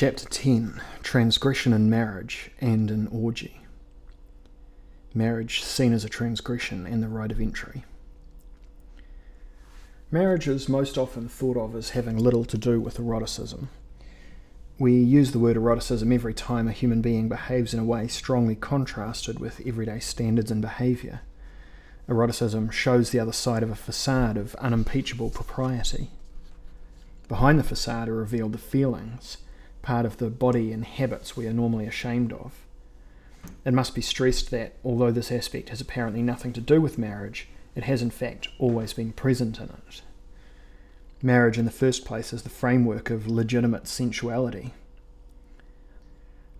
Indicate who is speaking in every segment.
Speaker 1: Chapter 10 Transgression in Marriage and in Orgy. Marriage seen as a transgression and the right of entry. Marriage is most often thought of as having little to do with eroticism. We use the word eroticism every time a human being behaves in a way strongly contrasted with everyday standards and behaviour. Eroticism shows the other side of a facade of unimpeachable propriety. Behind the facade are revealed the feelings part of the body and habits we are normally ashamed of. It must be stressed that, although this aspect has apparently nothing to do with marriage, it has in fact always been present in it. Marriage, in the first place, is the framework of legitimate sensuality.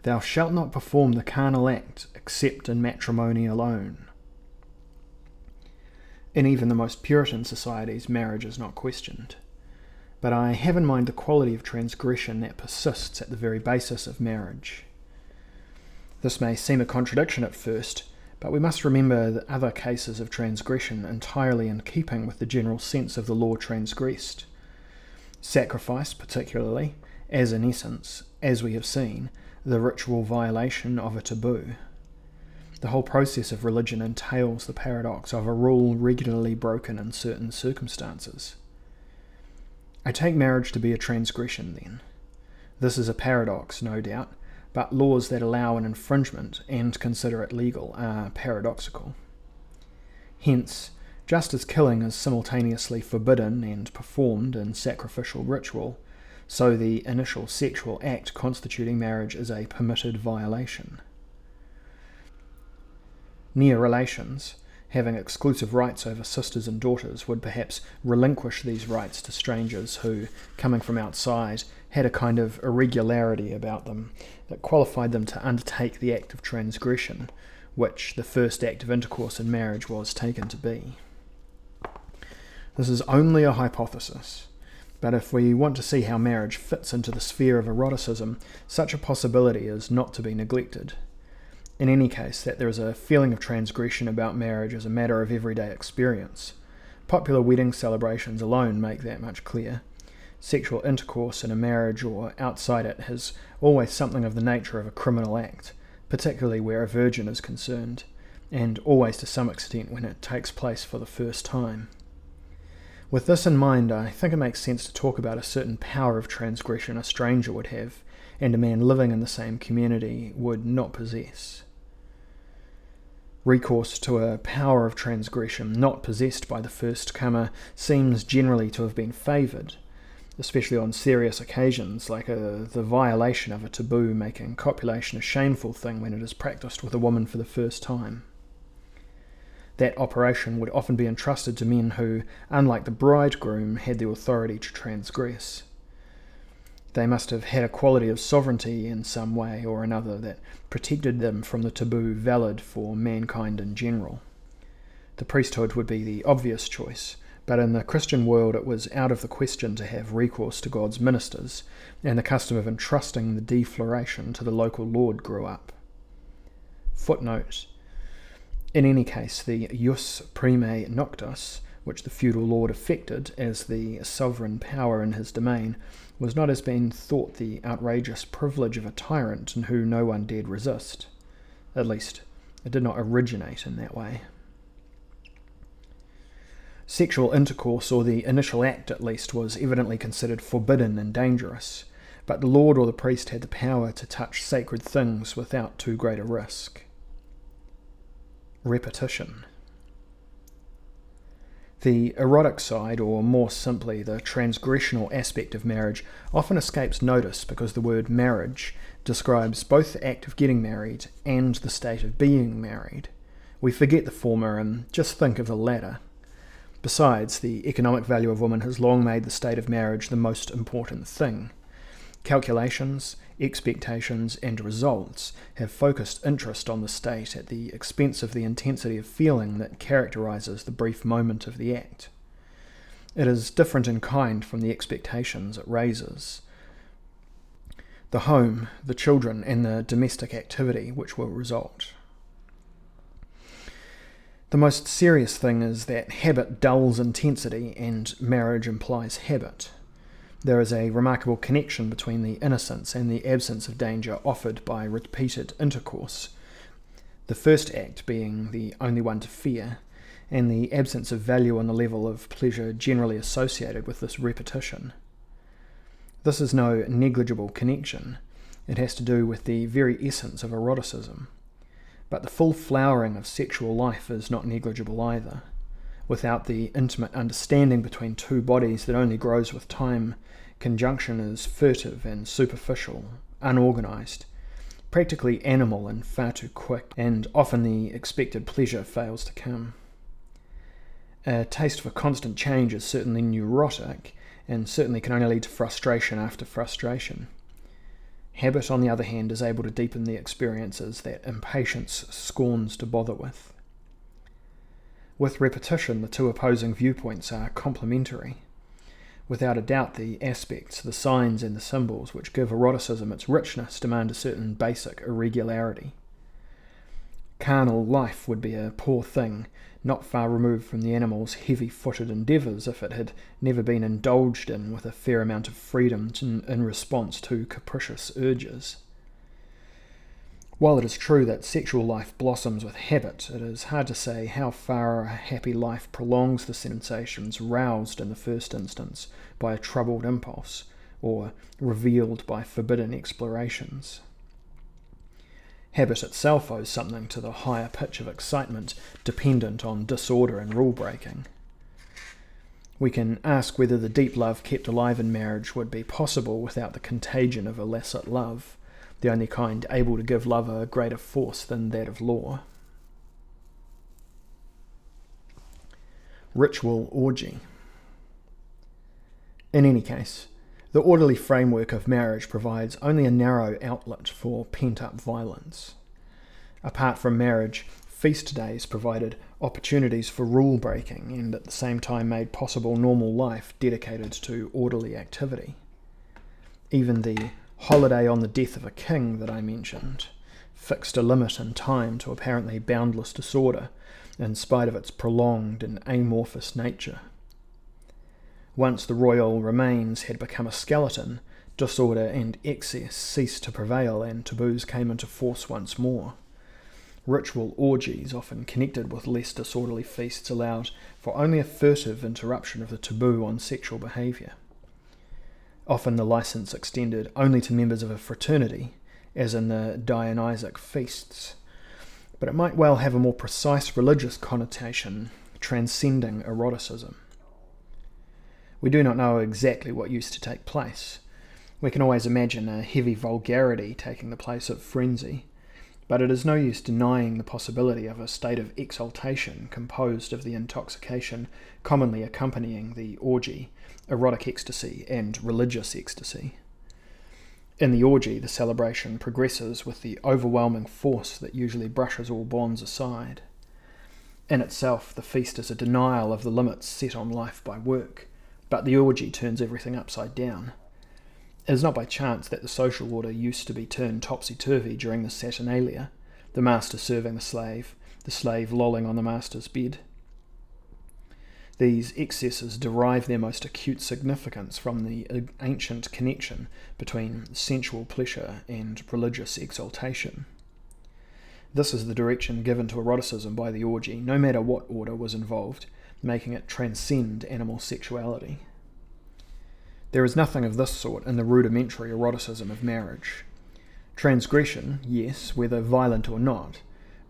Speaker 1: Thou shalt not perform the carnal act except in matrimony alone. In even the most Puritan societies, marriage is not questioned but I have in mind the quality of transgression that persists at the very basis of marriage. This may seem a contradiction at first, but we must remember that other cases of transgression entirely in keeping with the general sense of the law transgressed. Sacrifice, particularly, as in essence, as we have seen, the ritual violation of a taboo. The whole process of religion entails the paradox of a rule regularly broken in certain circumstances. I take marriage to be a transgression, then. This is a paradox, no doubt, but laws that allow an infringement and consider it legal are paradoxical. Hence, just as killing is simultaneously forbidden and performed in sacrificial ritual, so the initial sexual act constituting marriage is a permitted violation. Near relations, having exclusive rights over sisters and daughters, would perhaps relinquish these rights to strangers who, coming from outside, had a kind of irregularity about them that qualified them to undertake the act of transgression, which the first act of intercourse in marriage was taken to be. This is only a hypothesis, but if we want to see how marriage fits into the sphere of eroticism, such a possibility is not to be neglected in any case, that there is a feeling of transgression about marriage as a matter of everyday experience. Popular wedding celebrations alone make that much clear. Sexual intercourse in a marriage or outside it has always something of the nature of a criminal act, particularly where a virgin is concerned, and always to some extent when it takes place for the first time. With this in mind, I think it makes sense to talk about a certain power of transgression a stranger would have, and a man living in the same community would not possess recourse to a power of transgression not possessed by the first comer seems generally to have been favoured, especially on serious occasions like a, uh, the violation of a taboo making copulation a shameful thing when it is practiced with a woman for the first time. That operation would often be entrusted to men who, unlike the bridegroom, had the authority to transgress. They must have had a quality of sovereignty in some way or another that protected them from the taboo valid for mankind in general. The priesthood would be the obvious choice, but in the Christian world it was out of the question to have recourse to God's ministers, and the custom of entrusting the defloration to the local lord grew up. Footnote In any case, the jus primae noctis, which the feudal lord affected as the sovereign power in his domain, was not as being thought the outrageous privilege of a tyrant and who no one dared resist. At least, it did not originate in that way. Sexual intercourse, or the initial act at least, was evidently considered forbidden and dangerous, but the lord or the priest had the power to touch sacred things without too great a risk. Repetition. The erotic side, or more simply the transgressional aspect of marriage, often escapes notice because the word marriage describes both the act of getting married and the state of being married. We forget the former and just think of the latter. Besides, the economic value of woman has long made the state of marriage the most important thing. Calculations, expectations, and results have focused interest on the state at the expense of the intensity of feeling that characterizes the brief moment of the act. It is different in kind from the expectations it raises. The home, the children, and the domestic activity which will result. The most serious thing is that habit dulls intensity and marriage implies habit. There is a remarkable connection between the innocence and the absence of danger offered by repeated intercourse. The first act being the only one to fear, and the absence of value on the level of pleasure generally associated with this repetition. This is no negligible connection. It has to do with the very essence of eroticism. But the full flowering of sexual life is not negligible either. Without the intimate understanding between two bodies that only grows with time, conjunction is furtive and superficial, unorganized, practically animal and far too quick, and often the expected pleasure fails to come. A taste for constant change is certainly neurotic, and certainly can only lead to frustration after frustration. Habit, on the other hand, is able to deepen the experiences that impatience scorns to bother with. With repetition, the two opposing viewpoints are complementary. Without a doubt, the aspects, the signs, and the symbols which give eroticism its richness demand a certain basic irregularity. Carnal life would be a poor thing, not far removed from the animal's heavy footed endeavours if it had never been indulged in with a fair amount of freedom in response to capricious urges. While it is true that sexual life blossoms with habit, it is hard to say how far a happy life prolongs the sensations roused in the first instance by a troubled impulse, or revealed by forbidden explorations. Habit itself owes something to the higher pitch of excitement dependent on disorder and rule breaking. We can ask whether the deep love kept alive in marriage would be possible without the contagion of illicit love the only kind able to give love a greater force than that of law. Ritual orgy. In any case, the orderly framework of marriage provides only a narrow outlet for pent up violence. Apart from marriage, feast days provided opportunities for rule breaking and at the same time made possible normal life dedicated to orderly activity. Even the holiday on the death of a king that I mentioned fixed a limit in time to apparently boundless disorder, in spite of its prolonged and amorphous nature. Once the royal remains had become a skeleton, disorder and excess ceased to prevail and taboos came into force once more. Ritual orgies, often connected with less disorderly feasts, allowed for only a furtive interruption of the taboo on sexual behaviour often the license extended only to members of a fraternity, as in the Dionysiac feasts. But it might well have a more precise religious connotation, transcending eroticism. We do not know exactly what used to take place. We can always imagine a heavy vulgarity taking the place of frenzy, but it is no use denying the possibility of a state of exaltation composed of the intoxication commonly accompanying the orgy erotic ecstasy, and religious ecstasy. In the orgy, the celebration progresses with the overwhelming force that usually brushes all bonds aside. In itself, the feast is a denial of the limits set on life by work, but the orgy turns everything upside down. It is not by chance that the social order used to be turned topsy turvy during the Saturnalia, the master serving the slave, the slave lolling on the master's bed. These excesses derive their most acute significance from the ancient connection between sensual pleasure and religious exaltation. This is the direction given to eroticism by the orgy, no matter what order was involved, making it transcend animal sexuality. There is nothing of this sort in the rudimentary eroticism of marriage. Transgression, yes, whether violent or not,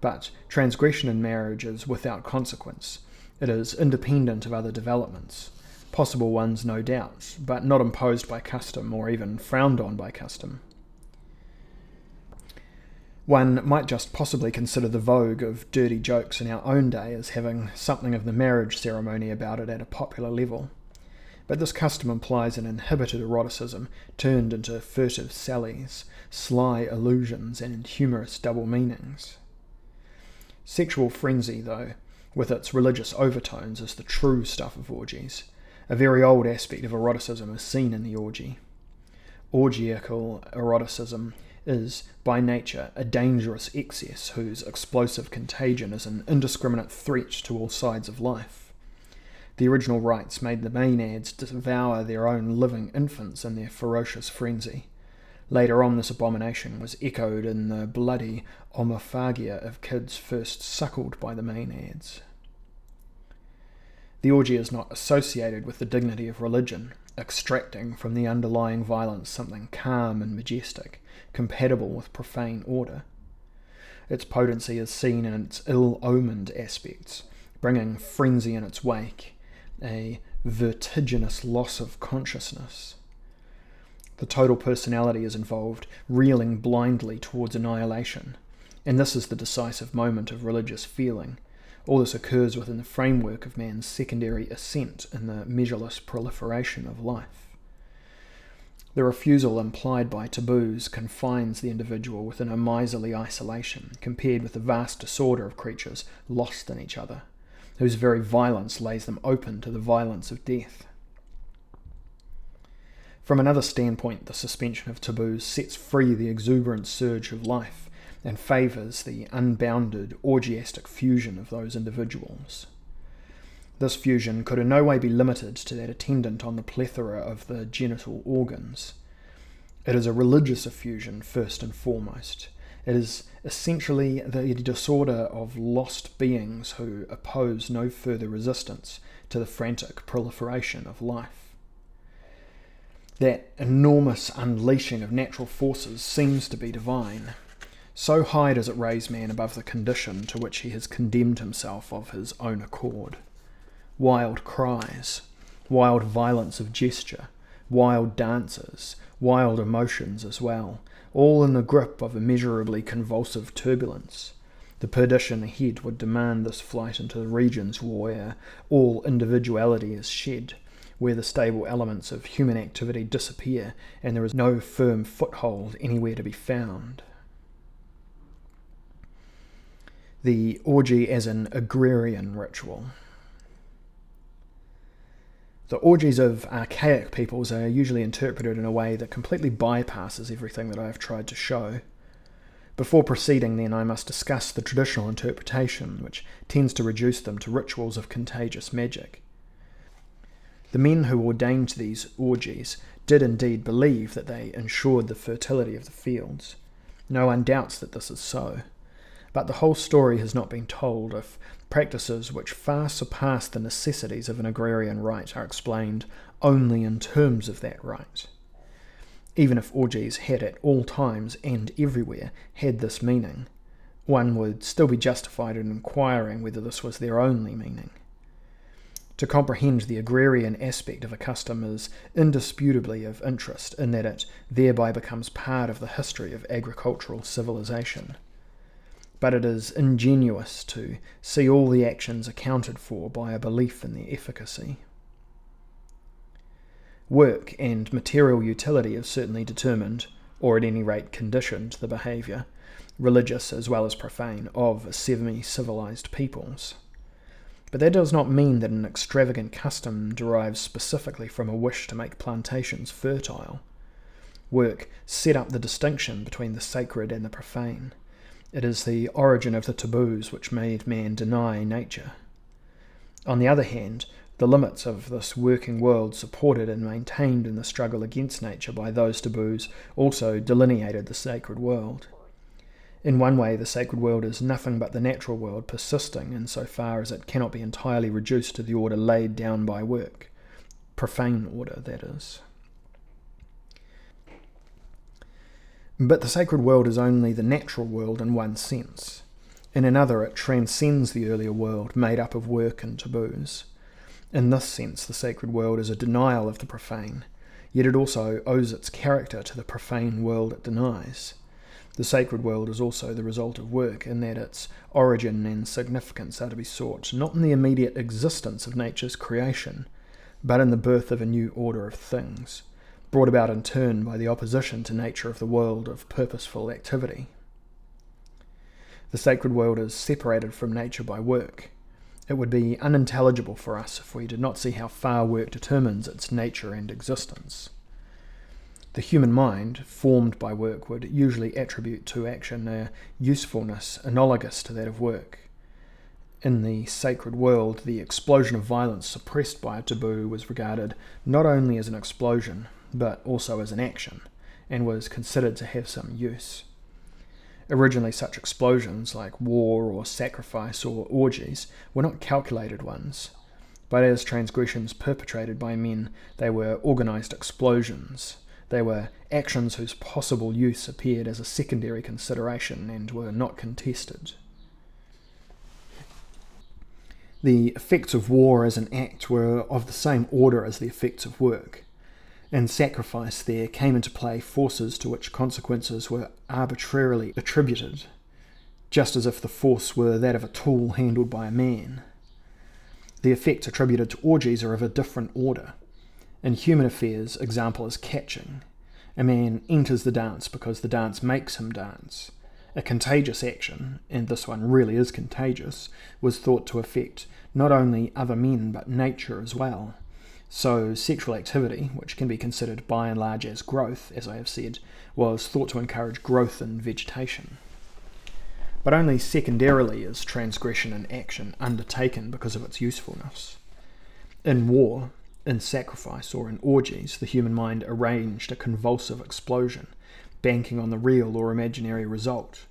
Speaker 1: but transgression in marriage is without consequence it is independent of other developments, possible ones no doubt, but not imposed by custom or even frowned on by custom. One might just possibly consider the vogue of dirty jokes in our own day as having something of the marriage ceremony about it at a popular level. But this custom implies an inhibited eroticism turned into furtive sallies, sly allusions, and humorous double meanings. Sexual frenzy, though, with its religious overtones, is the true stuff of orgies. A very old aspect of eroticism is seen in the orgy. Orgiacal eroticism is, by nature, a dangerous excess whose explosive contagion is an indiscriminate threat to all sides of life. The original rites made the Maenads devour their own living infants in their ferocious frenzy. Later on, this abomination was echoed in the bloody omophagia of kids first suckled by the Maenads. The orgy is not associated with the dignity of religion, extracting from the underlying violence something calm and majestic, compatible with profane order. Its potency is seen in its ill omened aspects, bringing frenzy in its wake, a vertiginous loss of consciousness. The total personality is involved, reeling blindly towards annihilation, and this is the decisive moment of religious feeling. All this occurs within the framework of man's secondary ascent in the measureless proliferation of life. The refusal implied by taboos confines the individual within a miserly isolation compared with the vast disorder of creatures lost in each other whose very violence lays them open to the violence of death. From another standpoint, the suspension of taboos sets free the exuberant surge of life and favours the unbounded, orgiastic fusion of those individuals. This fusion could in no way be limited to that attendant on the plethora of the genital organs. It is a religious effusion, first and foremost, it is essentially the disorder of lost beings who oppose no further resistance to the frantic proliferation of life. That enormous unleashing of natural forces seems to be divine. So high does it raise man above the condition to which he has condemned himself of his own accord. Wild cries, wild violence of gesture, wild dances, wild emotions as well, all in the grip of immeasurably convulsive turbulence. The perdition ahead would demand this flight into the regions where all individuality is shed, where the stable elements of human activity disappear and there is no firm foothold anywhere to be found. The orgy as an agrarian ritual. The orgies of archaic peoples are usually interpreted in a way that completely bypasses everything that I have tried to show. Before proceeding, then, I must discuss the traditional interpretation, which tends to reduce them to rituals of contagious magic. The men who ordained these orgies did indeed believe that they ensured the fertility of the fields. No one doubts that this is so. But the whole story has not been told if practices which far surpass the necessities of an agrarian rite are explained only in terms of that rite. Even if orgies had at all times and everywhere had this meaning, one would still be justified in inquiring whether this was their only meaning. To comprehend the agrarian aspect of a custom is indisputably of interest in that it thereby becomes part of the history of agricultural civilization but it is ingenuous to see all the actions accounted for by a belief in their efficacy. Work and material utility have certainly determined, or at any rate conditioned, the behaviour, religious as well as profane, of semi civilized peoples. But that does not mean that an extravagant custom derives specifically from a wish to make plantations fertile. Work set up the distinction between the sacred and the profane it is the origin of the taboos which made man deny nature. On the other hand, the limits of this working world supported and maintained in the struggle against nature by those taboos also delineated the sacred world. In one way, the sacred world is nothing but the natural world persisting in so far as it cannot be entirely reduced to the order laid down by work. Profane order, that is. But the sacred world is only the natural world in one sense. In another, it transcends the earlier world, made up of work and taboos. In this sense, the sacred world is a denial of the profane, yet it also owes its character to the profane world it denies. The sacred world is also the result of work, in that its origin and significance are to be sought not in the immediate existence of nature's creation, but in the birth of a new order of things brought about in turn by the opposition to nature of the world of purposeful activity. The sacred world is separated from nature by work. It would be unintelligible for us if we did not see how far work determines its nature and existence. The human mind, formed by work, would usually attribute to action a usefulness analogous to that of work. In the sacred world, the explosion of violence suppressed by a taboo was regarded not only as an explosion, but also as an action, and was considered to have some use. Originally, such explosions, like war or sacrifice or orgies, were not calculated ones, but as transgressions perpetrated by men, they were organized explosions. They were actions whose possible use appeared as a secondary consideration and were not contested. The effects of war as an act were of the same order as the effects of work. In sacrifice, there came into play forces to which consequences were arbitrarily attributed, just as if the force were that of a tool handled by a man. The effects attributed to orgies are of a different order. In human affairs, example is catching. A man enters the dance because the dance makes him dance. A contagious action, and this one really is contagious, was thought to affect not only other men but nature as well. So, sexual activity, which can be considered by and large as growth, as I have said, was thought to encourage growth in vegetation. But only secondarily is transgression an action undertaken because of its usefulness. In war, in sacrifice, or in orgies, the human mind arranged a convulsive explosion, banking on the real or imaginary result.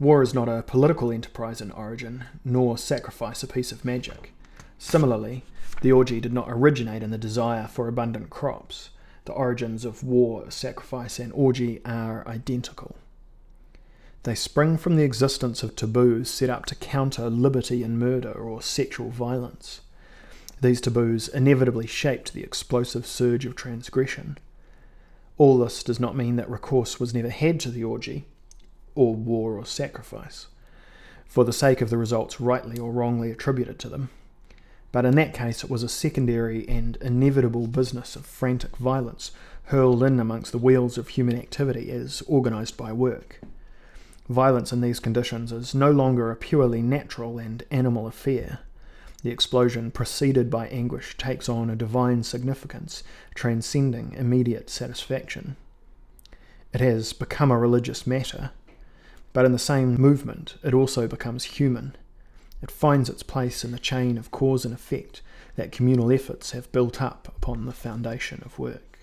Speaker 1: War is not a political enterprise in origin, nor sacrifice a piece of magic. Similarly, the orgy did not originate in the desire for abundant crops. The origins of war, sacrifice, and orgy are identical. They spring from the existence of taboos set up to counter liberty and murder or sexual violence. These taboos inevitably shaped the explosive surge of transgression. All this does not mean that recourse was never had to the orgy, or war or sacrifice, for the sake of the results rightly or wrongly attributed to them, but in that case, it was a secondary and inevitable business of frantic violence hurled in amongst the wheels of human activity as organised by work. Violence in these conditions is no longer a purely natural and animal affair. The explosion preceded by anguish takes on a divine significance, transcending immediate satisfaction. It has become a religious matter, but in the same movement, it also becomes human it finds its place in the chain of cause and effect that communal efforts have built up upon the foundation of work.